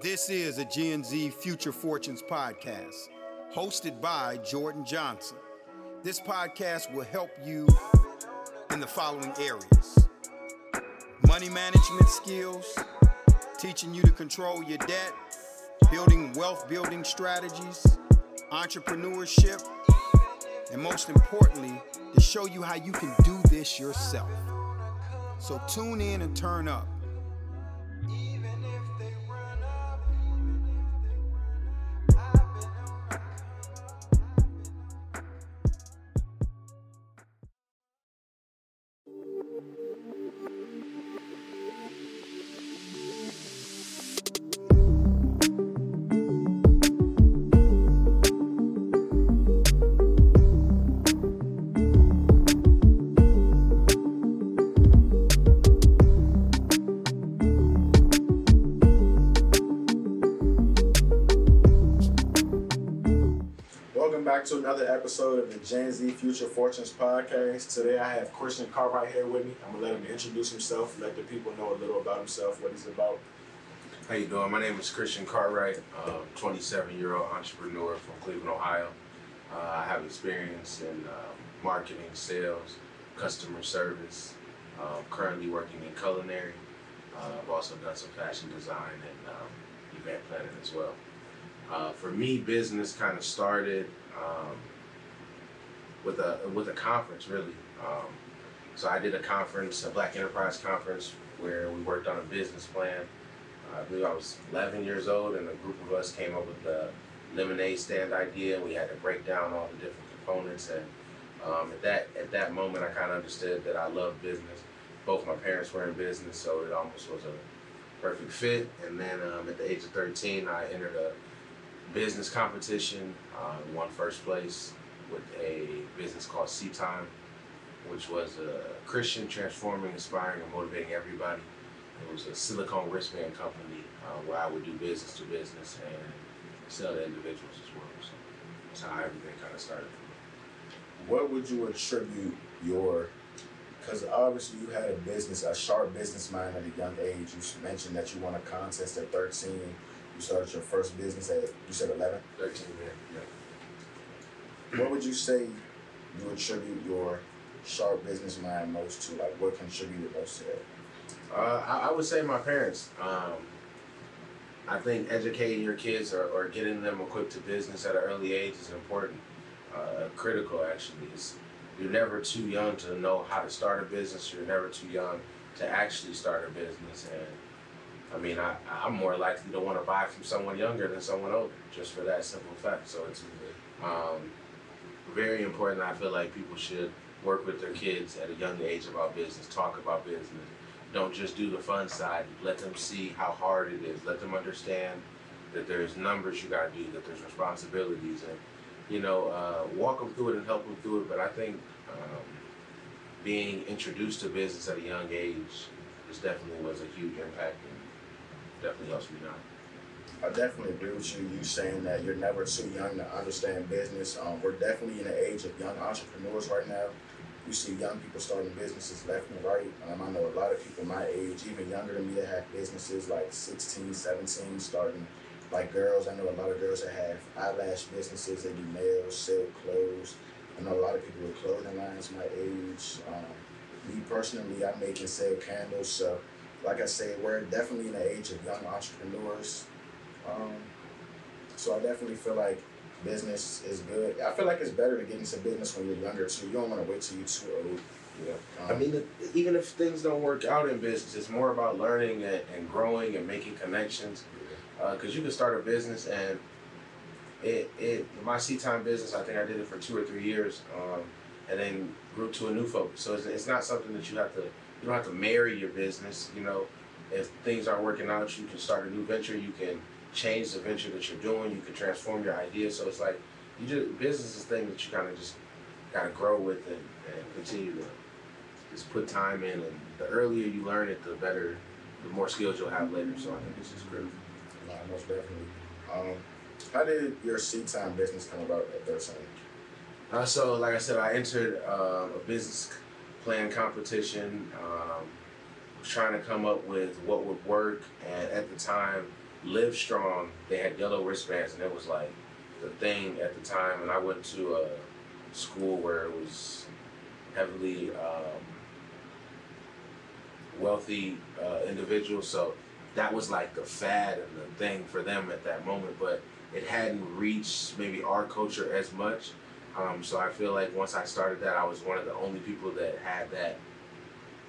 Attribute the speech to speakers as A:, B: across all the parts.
A: This is a Gen Z Future Fortunes podcast, hosted by Jordan Johnson. This podcast will help you in the following areas money management skills, teaching you to control your debt, building wealth building strategies, entrepreneurship, and most importantly, to show you how you can do this yourself. So tune in and turn up.
B: Another episode of the Gen Z Future Fortunes podcast. Today I have Christian Cartwright here with me. I'm gonna let him introduce himself, let the people know a little about himself, what he's about.
C: How you doing? My name is Christian Cartwright, um, 27-year-old entrepreneur from Cleveland, Ohio. Uh, I have experience in uh, marketing, sales, customer service. Um, currently working in culinary. Uh, I've also done some fashion design and um, event planning as well. Uh, for me, business kind of started um, with a with a conference, really. Um, so I did a conference, a Black Enterprise conference, where we worked on a business plan. I believe I was 11 years old, and a group of us came up with the lemonade stand idea. We had to break down all the different components, and um, at that at that moment, I kind of understood that I loved business. Both my parents were in business, so it almost was a perfect fit. And then um, at the age of 13, I entered a business competition, uh, won first place with a business called Sea Time, which was a Christian transforming, inspiring, and motivating everybody. It was a silicone wristband company uh, where I would do business to business and sell to individuals as well. So that's how everything kind of started.
B: What would you attribute your because obviously you had a business, a sharp business mind at a young age. You mentioned that you won a contest at 13. You started your first business at you said 11.
C: 13 years, yeah.
B: What would you say you attribute your sharp business mind most to? Like what contributed most to that?
C: Uh, I, I would say my parents. Um, I think educating your kids or, or getting them equipped to business at an early age is important, uh, critical actually. It's, you're never too young to know how to start a business. You're never too young to actually start a business. And I mean, I, I'm more likely to want to buy from someone younger than someone older, just for that simple fact. So it's um, very important. I feel like people should work with their kids at a young age about business, talk about business. Don't just do the fun side. Let them see how hard it is. Let them understand that there's numbers you got to do, that there's responsibilities, and you know, uh, walk them through it and help them through it. But I think um, being introduced to business at a young age is definitely was a huge impact definitely helps me now.
B: I definitely agree with you. You saying that you're never too young to understand business. Um, we're definitely in the age of young entrepreneurs right now. You see young people starting businesses left and right. Um, I know a lot of people my age, even younger than me, that have businesses like 16, 17, starting like girls. I know a lot of girls that have eyelash businesses. They do nails, sell clothes. I know a lot of people with clothing lines my age. Um, me personally, I make and sell candles. So, like I say, we're definitely in the age of young entrepreneurs. Um, so I definitely feel like business is good. I feel like it's better to get into business when you're younger too. You don't want to wait till you're too old.
C: Yeah.
B: Um,
C: I mean, even if things don't work out in business, it's more about learning and, and growing and making connections. Because you can start a business and it, it my seat time business, I think I did it for two or three years, um, and then grew to a new focus. So it's, it's not something that you have to you don't have to marry your business. You know, if things aren't working out, you can start a new venture. You can change the venture that you're doing. You can transform your idea. So it's like you just business is a thing that you kind of just gotta grow with and, and continue to just put time in. And the earlier you learn it, the better, the more skills you'll have later. So I think this is critical.
B: Nah, most definitely. Um, how did your seat time business come about at 13?
C: Uh, so, like I said, I entered uh, a business plan competition. Um, trying to come up with what would work, and at the time, Livestrong. They had yellow wristbands, and it was like the thing at the time. And I went to a school where it was heavily um, wealthy uh, individuals, so that was like the fad and the thing for them at that moment. But it hadn't reached maybe our culture as much. Um, so I feel like once I started that, I was one of the only people that had that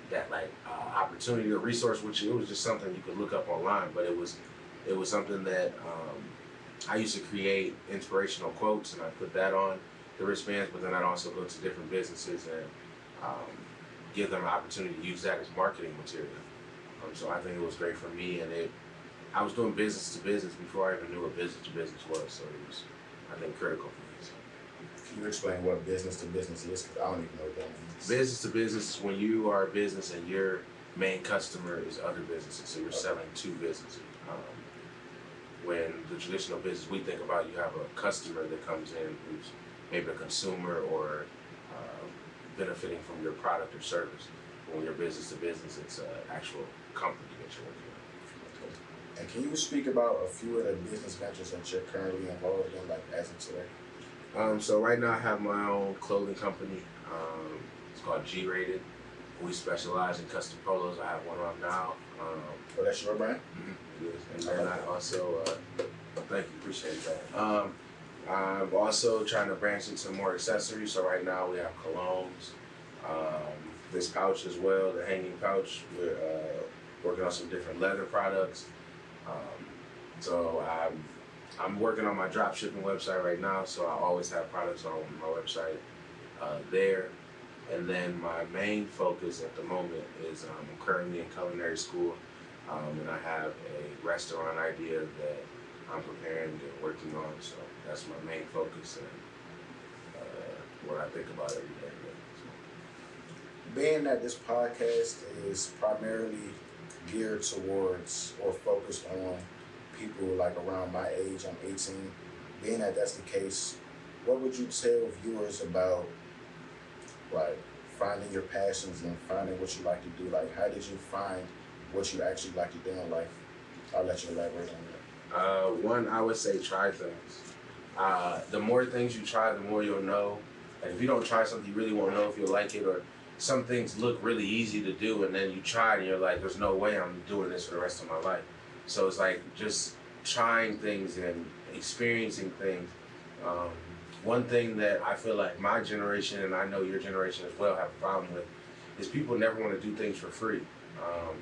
C: that like uh, opportunity or resource, which it was just something you could look up online, but it was it was something that um, I used to create inspirational quotes and I put that on the wristbands, but then I'd also go to different businesses and um, give them an opportunity to use that as marketing material. Um, so I think it was great for me, and it I was doing business to business before I even knew what business to business was, so it was I think critical.
B: Can you explain what business to business is? Because I don't even know what that means.
C: Business to business is when you are a business and your main customer is other businesses, so you're selling to businesses. Um, when the traditional business we think about, you have a customer that comes in who's maybe a consumer or uh, benefiting from your product or service. But when you're business to business, it's an actual company that you're working with.
B: And can you speak about a few of the business ventures that you're currently involved in, like as of today?
C: Um, so right now I have my own clothing company. Um, it's called G Rated. We specialize in custom polos. I have one on now. Um,
B: Oh, that's your brand?
C: Yes, and then I also uh, thank you, appreciate that. Um, I'm also trying to branch into more accessories. So right now we have colognes, um, this pouch as well, the hanging pouch. We're uh, working on some different leather products. Um, so I'm I'm working on my drop shipping website right now. So I always have products on my website uh, there. And then my main focus at the moment is um, I'm currently in culinary school. Um, and I have a restaurant idea that I'm preparing and working on. So that's my main focus and uh, what I think about every day.
B: Being that this podcast is primarily geared towards or focused on people like around my age, I'm 18. Being that that's the case, what would you tell viewers about like finding your passions and finding what you like to do? Like, how did you find what you actually like to do in life? I'll let you elaborate on that.
C: Uh, one, I would say try things. Uh, the more things you try, the more you'll know. And if you don't try something, you really won't know if you'll like it. Or some things look really easy to do, and then you try it, and you're like, "There's no way I'm doing this for the rest of my life." So it's like just trying things and experiencing things. Um, one thing that I feel like my generation, and I know your generation as well, have a problem with, is people never want to do things for free. Um,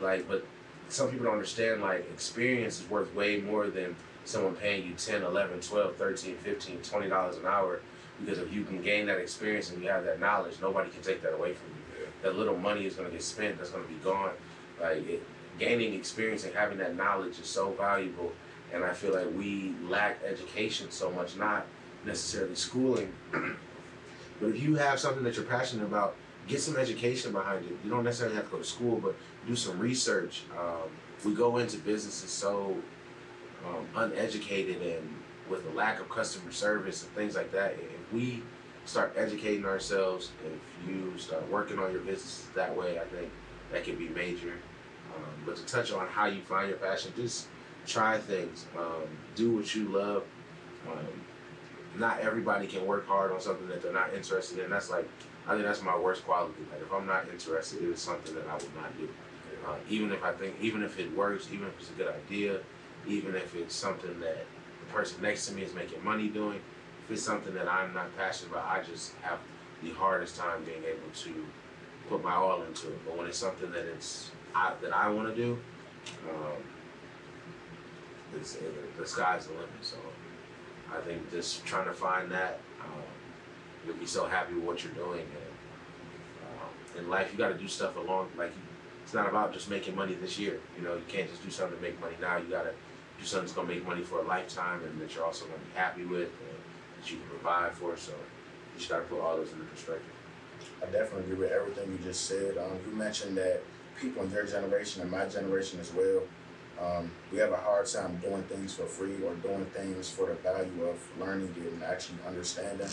C: like, but some people don't understand like experience is worth way more than someone paying you 10 11 12 13 15 20 dollars an hour because if you can gain that experience and you have that knowledge nobody can take that away from you that little money is going to get spent that's going to be gone like it, gaining experience and having that knowledge is so valuable and i feel like we lack education so much not necessarily schooling but if you have something that you're passionate about get some education behind it you don't necessarily have to go to school but do some research. Um, we go into businesses so um, uneducated and with a lack of customer service and things like that. If we start educating ourselves, if you start working on your business that way, I think that can be major. Um, but to touch on how you find your passion, just try things, um, do what you love. Um, not everybody can work hard on something that they're not interested in. That's like, I think that's my worst quality. Like if I'm not interested, it is something that I would not do. Uh, even if I think, even if it works, even if it's a good idea, even if it's something that the person next to me is making money doing, if it's something that I'm not passionate about, I just have the hardest time being able to put my all into it. But when it's something that it's I, that I want to do, um, it, the sky's the limit. So I think just trying to find that, um, you'll be so happy with what you're doing. And um, in life, you got to do stuff along like you it's not about just making money this year. You know, you can't just do something to make money now. You gotta do something that's gonna make money for a lifetime and that you're also gonna be happy with and that you can provide for. So you just gotta put all those into perspective.
B: I definitely agree with everything you just said. Um, you mentioned that people in their generation and my generation as well, um, we have a hard time doing things for free or doing things for the value of learning it and actually understanding.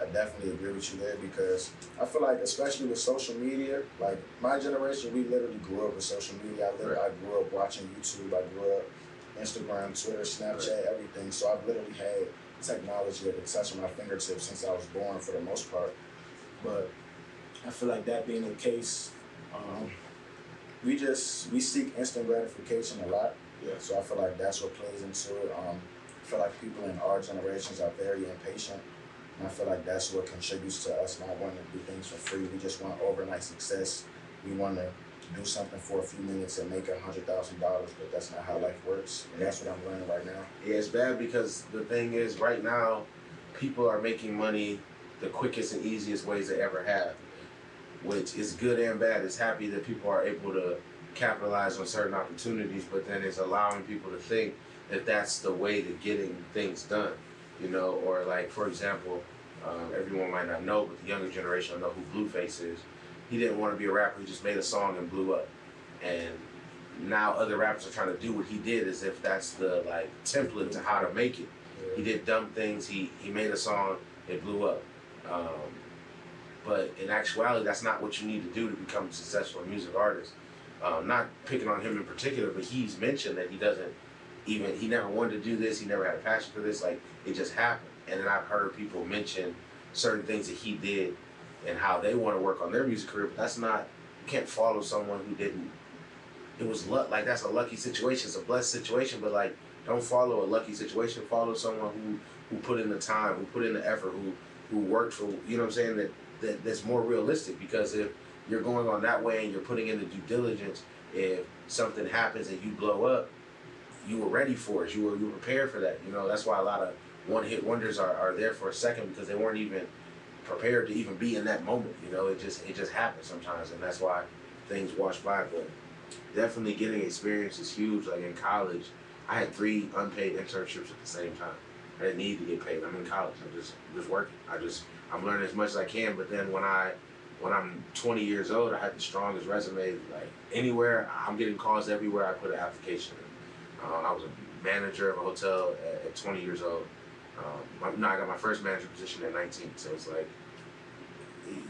B: I definitely agree with you there because I feel like, especially with social media, like my generation, we literally grew up with social media. I, literally,
C: Right.
B: I grew up watching YouTube. I grew up Instagram, Twitter, Snapchat, everything. So I've literally had technology at the touch of my fingertips since I was born, for the most part. But I feel like that being the case, um, we just we seek instant gratification a lot.
C: Yeah.
B: So I feel like that's what plays into it. Um, I feel like people in our generations are very impatient. And I feel like that's what contributes to us not wanting to do things for free. We just want overnight success. We want to do something for a few minutes and make a hundred thousand dollars, but that's not how life works. And that's what I'm learning right now.
C: Yeah, it's bad because the thing is, right now, people are making money the quickest and easiest ways they ever have, which is good and bad. It's happy that people are able to capitalize on certain opportunities, but then it's allowing people to think that that's the way to getting things done, you know, or like, for example, um, everyone might not know, but the younger generation know who Blueface is. He didn't want to be a rapper, he just made a song and blew up. And now other rappers are trying to do what he did as if that's the like template to how to make it. He did dumb things. He he made a song. It blew up. Um, but in actuality, that's not what you need to do to become a successful music artist. Um, not picking on him in particular, but he's mentioned that he doesn't even he never wanted to do this. He never had a passion for this. Like it just happened. And then I've heard people mention certain things that he did and how they want to work on their music career. But that's not you can't follow someone who didn't. It was luck. Like that's a lucky situation. It's a blessed situation. But like don't follow a lucky situation. Follow someone who who put in the time, who put in the effort, who who worked for you know what I'm saying that, that that's more realistic because if you're going on that way and you're putting in the due diligence, if something happens and you blow up, you were ready for it. You were you prepared for that. You know that's why a lot of one hit wonders are, are there for a second because they weren't even prepared to even be in that moment. You know it just it just happens sometimes and that's why things wash by. But definitely getting experience is huge. Like in college, I had three unpaid internships at the same time. I didn't need to get paid. I'm in college. I'm just just working. I just I'm learning as much as I can. But then when I when I'm 20 years old, I had the strongest resume. Like anywhere, I'm getting calls everywhere I put an application. Uh, I was a manager of a hotel at, at 20 years old. Um, no, I got my first manager position at 19. So it's like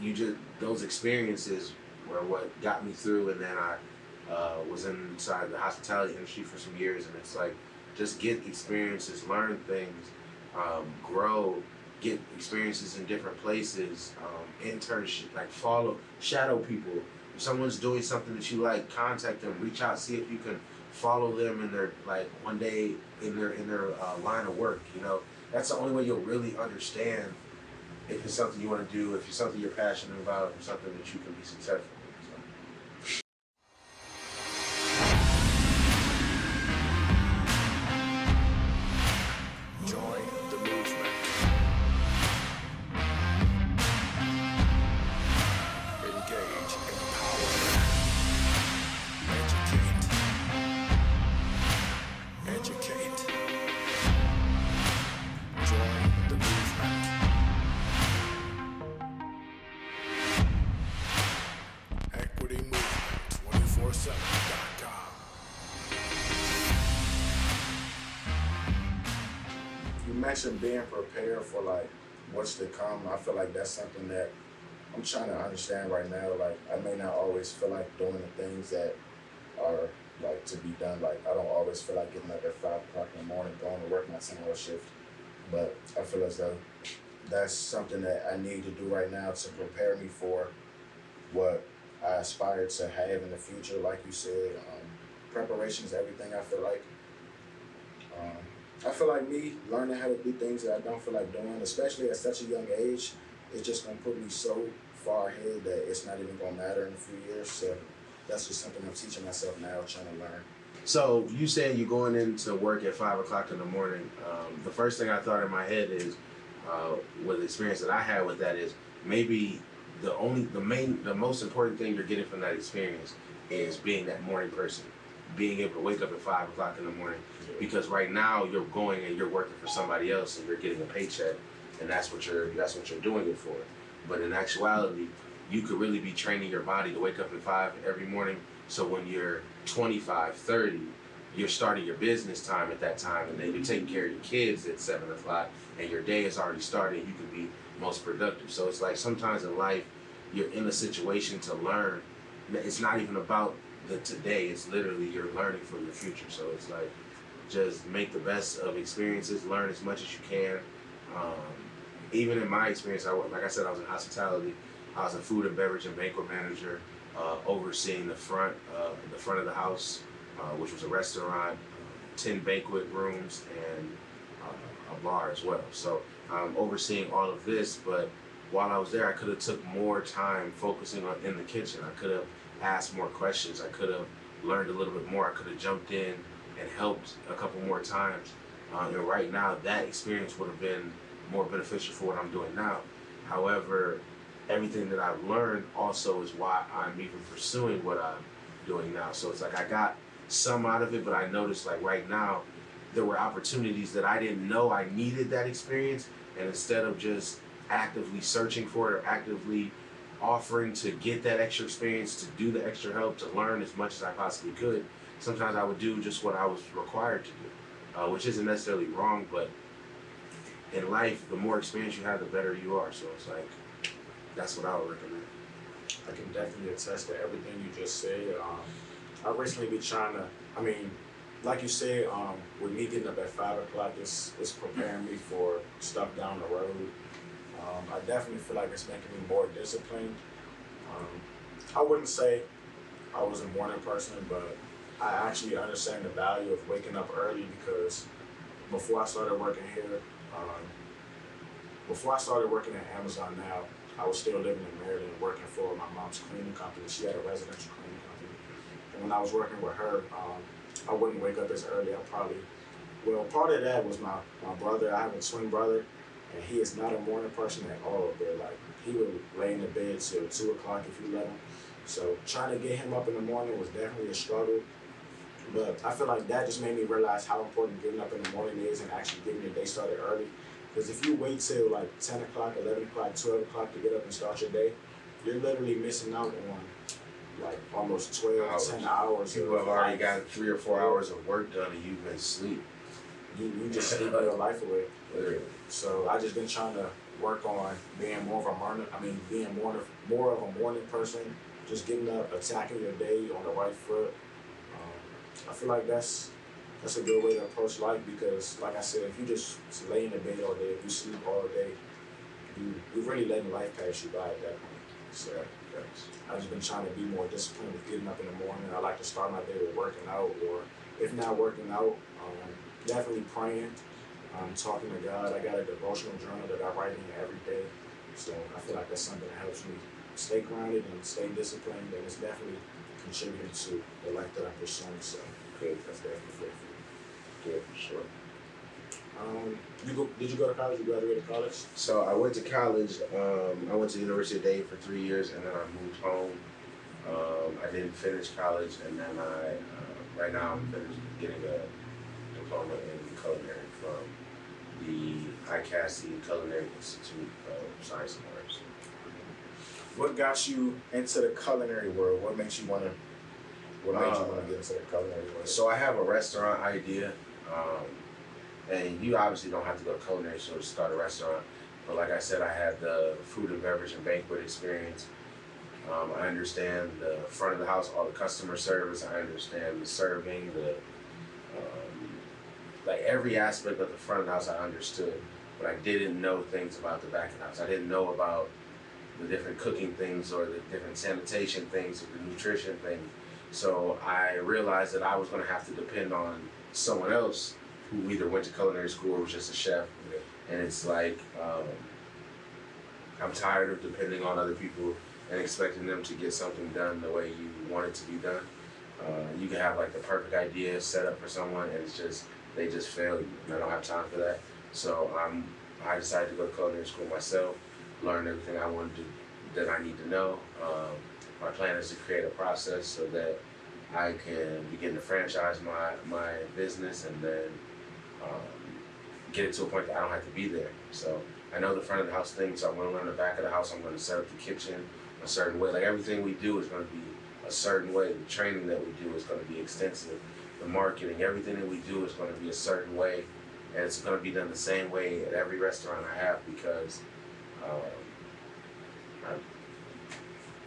C: you just those experiences were what got me through. And then I uh, was inside the hospitality industry for some years, and it's like just get experiences, learn things, um, grow, get experiences in different places, um, internship, like follow, shadow people. If someone's doing something that you like, contact them, reach out, see if you can follow them in their like one day in their in their uh, line of work. You know, that's the only way you'll really understand if it's something you want to do, if it's something you're passionate about, it's something that you can be successful.
B: Being prepared for like what's to come. I feel like that's something that I'm trying to understand right now. Like I may not always feel like doing the things that are like to be done. Like I don't always feel like getting up at five o'clock in the morning, going to work my ten hour shift. But I feel as though that's something that I need to do right now to prepare me for what I aspire to have in the future. Like you said, um, preparation is everything. I feel like. Um, I feel like me learning how to do things that I don't feel like doing, especially at such a young age, it's just gonna put me so far ahead that it's not even gonna matter in a few years. So that's just something I'm teaching myself now, trying to learn.
C: So you saying you're going into work at five o'clock in the morning? Um, the first thing I thought in my head is, uh, with the experience that I had with that is maybe the only, the main, the most important thing you're getting from that experience is being that morning person, being able to wake up at five o'clock in the morning. Because right now you're going and you're working for somebody else and you're getting a paycheck, and that's what you're that's what you're doing it for. But in actuality, you could really be training your body to wake up at five every morning. So when you're 25, 30, you're starting your business time at that time, and then you're taking care of your kids at seven o'clock, and your day is already started. You can be most productive. So it's like sometimes in life, you're in a situation to learn. It's not even about the today. It's literally you're learning for the future. So it's like just make the best of experiences, learn as much as you can. Um, even in my experience, I like I said, I was in hospitality. I was a food and beverage and banquet manager, uh, overseeing the front, uh, the front of the house, uh, which was a restaurant, ten banquet rooms, and uh, a bar as well. So I'm overseeing all of this, but while I was there, I could have took more time focusing on in the kitchen. I could have asked more questions. I could have learned a little bit more. I could have jumped in and helped a couple more times. Uh, and right now, that experience would have been more beneficial for what I'm doing now. However, everything that I've learned also is why I'm even pursuing what I'm doing now. So it's like I got some out of it, but I noticed like right now, there were opportunities that I didn't know I needed that experience. And instead of just actively searching for it or actively offering to get that extra experience, to do the extra help, to learn as much as I possibly could, sometimes I would do just what I was required to do, uh, which isn't necessarily wrong, but in life, the more experience you have, the better you are. So it's like, that's what I would recommend.
B: I can definitely attest to everything you just said. Um, I recently been trying to, I mean, like you said, um, with me getting up at five o'clock, it's, it's preparing me for stuff down the road. Um, I definitely feel like it's making me more disciplined. Um, I wouldn't say I was a morning person, but I actually understand the value of waking up early because before I started working here, um, before I started working at Amazon now, I was still living in Maryland working for my mom's cleaning company. She had a residential cleaning company. And when I was working with her, um, I wouldn't wake up as early. I probably, well, part of that was my, my brother. I have a twin brother, and he is not a morning person at all. But like, he would lay in the bed till 2 o'clock if you let him. So trying to get him up in the morning was definitely a struggle. But I feel like that just made me realize how important getting up in the morning is and actually getting your day started early. Because if you wait till like 10 o'clock, 11 o'clock, 12 o'clock to get up and start your day, you're literally missing out on like almost 12,
C: Hours.
B: 10 hours.
C: People
B: of
C: have already
B: life.
C: got three or four hours of work done and you've been asleep.
B: You, you just sleep your life away. So I just been trying to work on being more of a morning. I mean, being more of, more of a morning person. Just getting up, attacking your day on the right foot. Um, I feel like that's that's a good way to approach life because, like I said, if you just lay in the bed all day, if you sleep all day, you you really letting life pass you by at that point. So I've just been trying to be more disciplined with getting up in the morning. I like to start my day with working out, or if not working out, um, definitely praying, um, talking to God. I got a devotional journal that I write in every day, so I feel like that's something that helps me stay grounded and stay disciplined, and it's definitely contributing to the life that I'm pursuing. So
C: Good.
B: that's definitely me.
C: Good for sure.
B: Um, you go? Did you go to college? You graduated college?
C: So I went to college. Um, I went to the University of Dayton for three years, and then I moved home. Um, I didn't finish college, and then I uh, right now I'm finished getting a diploma in culinary from the ICASI Culinary Institute of Science and Arts.
B: What got you into the culinary world? What makes you want to? What made you
C: Uh,
B: want to get into the culinary world?
C: So I have a restaurant idea, um, and you obviously don't have to go to culinary school to start a restaurant. But like I said, I had the food and beverage and banquet experience. Um, I understand the front of the house, all the customer service. I understand the serving, the like every aspect of the front of the house. I understood, but I didn't know things about the back of the house. I didn't know about the different cooking things or the different sanitation things or the nutrition things. So I realized that I was going to have to depend on someone else who either went to culinary school or was just a chef. And it's like, um, I'm tired of depending on other people and expecting them to get something done the way you want it to be done. Uh, you can have like the perfect idea set up for someone and it's just, they just fail you. And I don't have time for that. So I'm, I decided to go to culinary school myself, learn everything I wanted to, that I need to know. Um, my plan is to create a process so that I can begin to franchise my my business and then um, get it to a point that I don't have to be there. So I know the front of the house thing, so I'm going to learn the back of the house. I'm going to set up the kitchen a certain way. Like everything we do is going to be a certain way. The training that we do is going to be extensive. The marketing, everything that we do is going to be a certain way, and it's going to be done the same way at every restaurant I have because Um, I,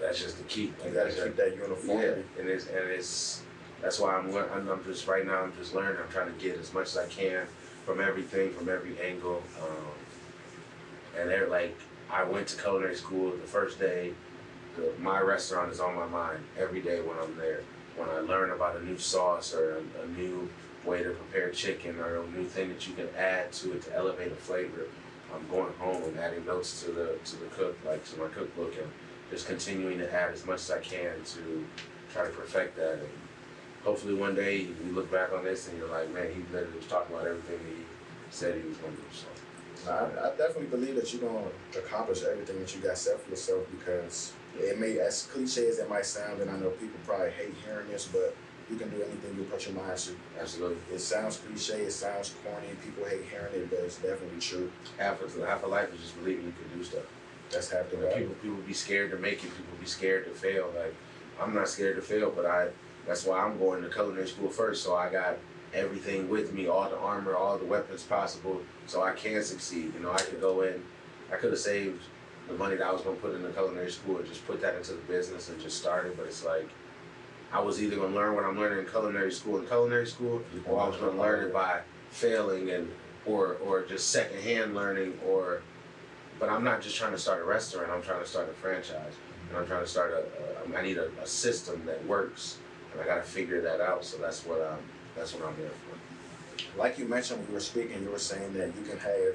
C: that's just the key.
B: You gotta
C: that's
B: keep that
C: yeah, and it's and it's that's why I'm, I'm just right now I'm just learning. I'm trying to get as much as I can from everything, from every angle. Um, and they're like, I went to culinary school the first day. The, my restaurant is on my mind every day when I'm there. When I learn about a new sauce or a, a new way to prepare chicken or a new thing that you can add to it to elevate a flavor, I'm going home and adding notes to the to the cook, like to my cookbook, and just continuing to add as much as I can to try to perfect that. And hopefully one day you look back on this and you're like, man, he literally was talking about everything he said he was going to do. So.
B: I, I definitely believe that you're gonna accomplish everything that you got set for yourself because it may, as cliche as it might sound, and I know people probably hate hearing this, but you can do anything you put your mind to.
C: Absolutely.
B: It sounds cliche, it sounds corny, people hate hearing it, but it's definitely true.
C: Half of half of life is just believing you can do stuff.
B: That's half the battle.
C: people people be scared to make it. People be scared to fail. Like I'm not scared to fail, but I that's why I'm going to culinary school first. So I got everything with me, all the armor, all the weapons possible, so I can succeed. You know, I could go in. I could have saved the money that I was going to put in the culinary school and just put that into the business and just started. But it's like I was either going to learn what I'm learning in culinary school in culinary school, or I was going to learn it by failing and or or just secondhand learning or but I'm not just trying to start a restaurant. I'm trying to start a franchise, and I'm trying to start a. a I need a, a system that works, and I got to figure that out. So that's what I'm. That's what I'm here for.
B: Like you mentioned when you were speaking, you were saying that you can have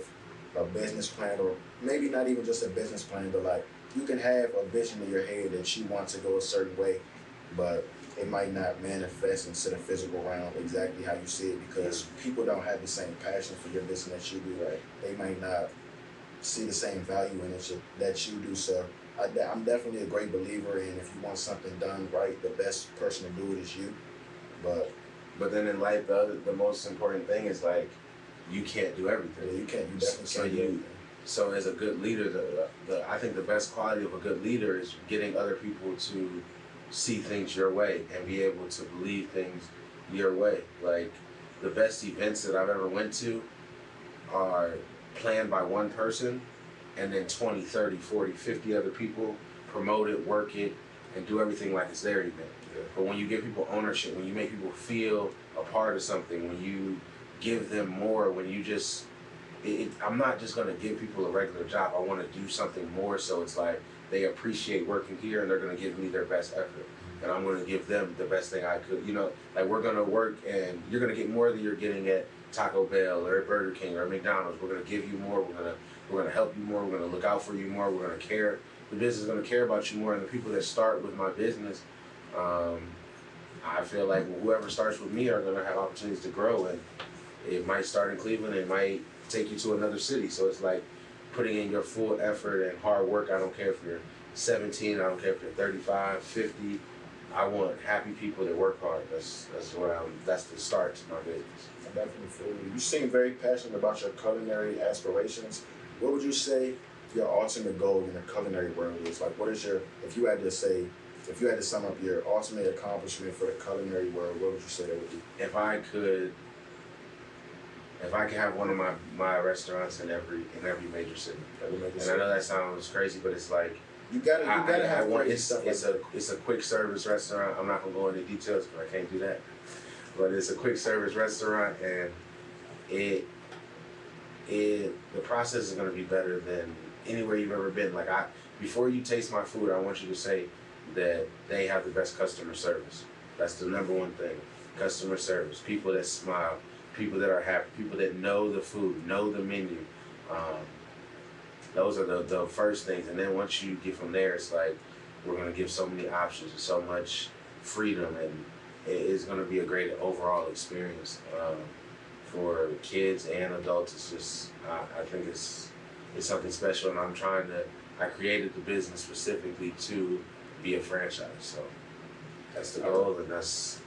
B: a business plan, or maybe not even just a business plan, but like you can have a vision in your head that you want to go a certain way, but it might not manifest into the physical realm exactly how you see it because people don't have the same passion for your business that you do.
C: Right.
B: They might not see the same value in it that you do. So I, I'm definitely a great believer in if you want something done right, the best person to do it is you. But
C: But then in life, the other, the most important thing is like, you can't do
B: yeah,
C: everything.
B: you can't. You definitely
C: So
B: can't do
C: you-
B: everything.
C: So as a good leader, the, the I think the best quality of a good leader is getting other people to see things your way and be able to believe things your way. Like the best events that I've ever went to are planned by one person and then 20, 30, 40, 50 other people promote it, work it, and do everything like it's their event.
B: Yeah.
C: But when you give people ownership, when you make people feel a part of something, when you give them more, when you just, it, I'm not just gonna give people a regular job. I want to do something more. So it's like they appreciate working here, and they're gonna give me their best effort, and I'm gonna give them the best thing I could. You know, like we're gonna work, and you're gonna get more than you're getting at Taco Bell or Burger King or McDonald's. We're gonna give you more. We're gonna we're gonna help you more. We're gonna look out for you more. We're gonna care. The business is gonna care about you more, and the people that start with my business. Um, I feel like whoever starts with me are gonna have opportunities to grow, and it might start in Cleveland. It might take you to another city. So it's like putting in your full effort and hard work. I don't care if you're 17. I don't care if you're 35, 50. I want happy people that work hard. That's that's what I'm. That's the start to my business.
B: I definitely feel you. You seem very passionate about your culinary aspirations. What would you say your ultimate goal in the culinary world is? Like, what is your, if you had to say, if you had to sum up your ultimate accomplishment for the culinary world, what would you say that would be?
C: If I could, if I could have one of my my restaurants in every in every major city.
B: Make it
C: And I know that sounds crazy, but it's like
B: You gotta, you
C: I,
B: gotta
C: I, I
B: have
C: want it's it's
B: like
C: a it's a quick service restaurant. I'm not gonna go into details because I can't do that. But it's a quick service restaurant, and it it the process is gonna be better than anywhere you've ever been. Like I before you taste my food, I want you to say that they have the best customer service. That's the number one thing. Customer service. People that smile. People that are happy. People that know the food, know the menu. Um, those are the, the first things. And then once you get from there, it's like we're gonna give so many options and so much freedom, and it is gonna be a great overall experience um, for kids and adults. It's just I, I think it's it's something special, and I'm trying to. I created the business specifically to be a franchise, so that's the goal, and that's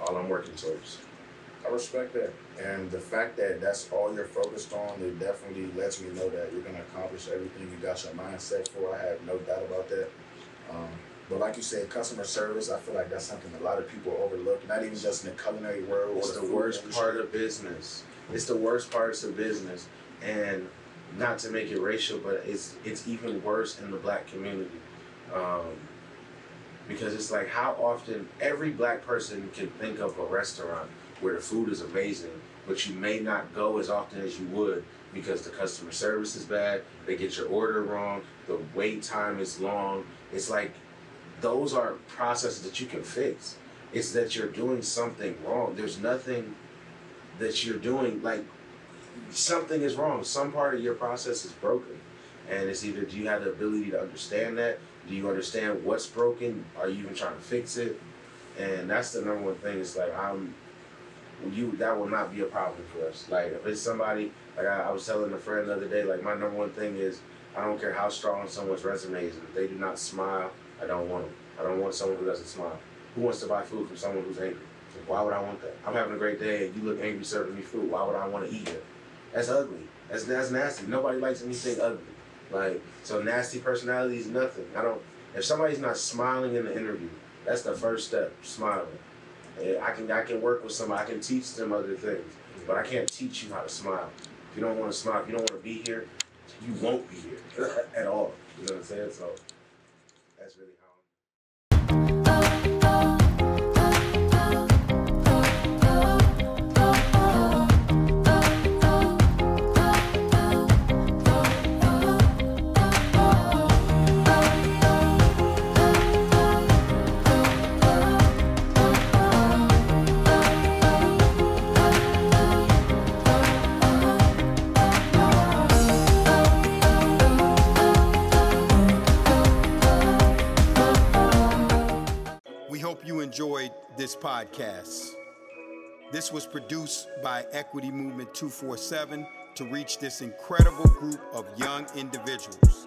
C: all I'm working towards.
B: I respect that. And the fact that that's all you're focused on, it definitely lets me know that you're gonna accomplish everything you got your mindset for. I have no doubt about that. Um, but like you said, customer service, I feel like that's something a lot of people overlook, not even just in the culinary world.
C: It's the
B: food
C: worst
B: industry.
C: part of business. It's the worst parts of business. And not to make it racial, but it's it's even worse in the black community. Um, because it's like how often every black person can think of a restaurant where the food is amazing, but you may not go as often as you would because the customer service is bad, they get your order wrong, the wait time is long. It's like those are processes that you can fix. It's that you're doing something wrong. There's nothing that you're doing like something is wrong. Some part of your process is broken. And it's either do you have the ability to understand that? Do you understand what's broken? Are you even trying to fix it? And that's the number one thing. It's like I'm you that will not be a problem for us. Like if it's somebody like I, I was telling a friend the other day, like my number one thing is I don't care how strong someone's resume is. If they do not smile, I don't want them. I don't want someone who doesn't smile. Who wants to buy food from someone who's angry? Why would I want that? I'm having a great day and you look angry serving me food. Why would I want to eat it? That's ugly. That's that's nasty. Nobody likes anything ugly. Like so nasty personality is nothing. I don't if somebody's not smiling in the interview, that's the first step, smiling. And I can I can work with somebody, I can teach them other things. But I can't teach you how to smile. If you don't want to smile, if you don't want to be here, you won't be here at all. You know what I'm saying? So
A: this podcast. This was produced by Equity Movement 247 to reach this incredible group of young individuals.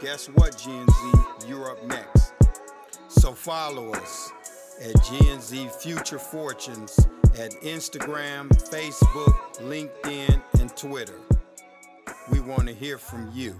A: Guess what, Gen Z? You're up next. So follow us at Gen Z Future Fortunes at Instagram, Facebook, LinkedIn, and Twitter. We want to hear from you.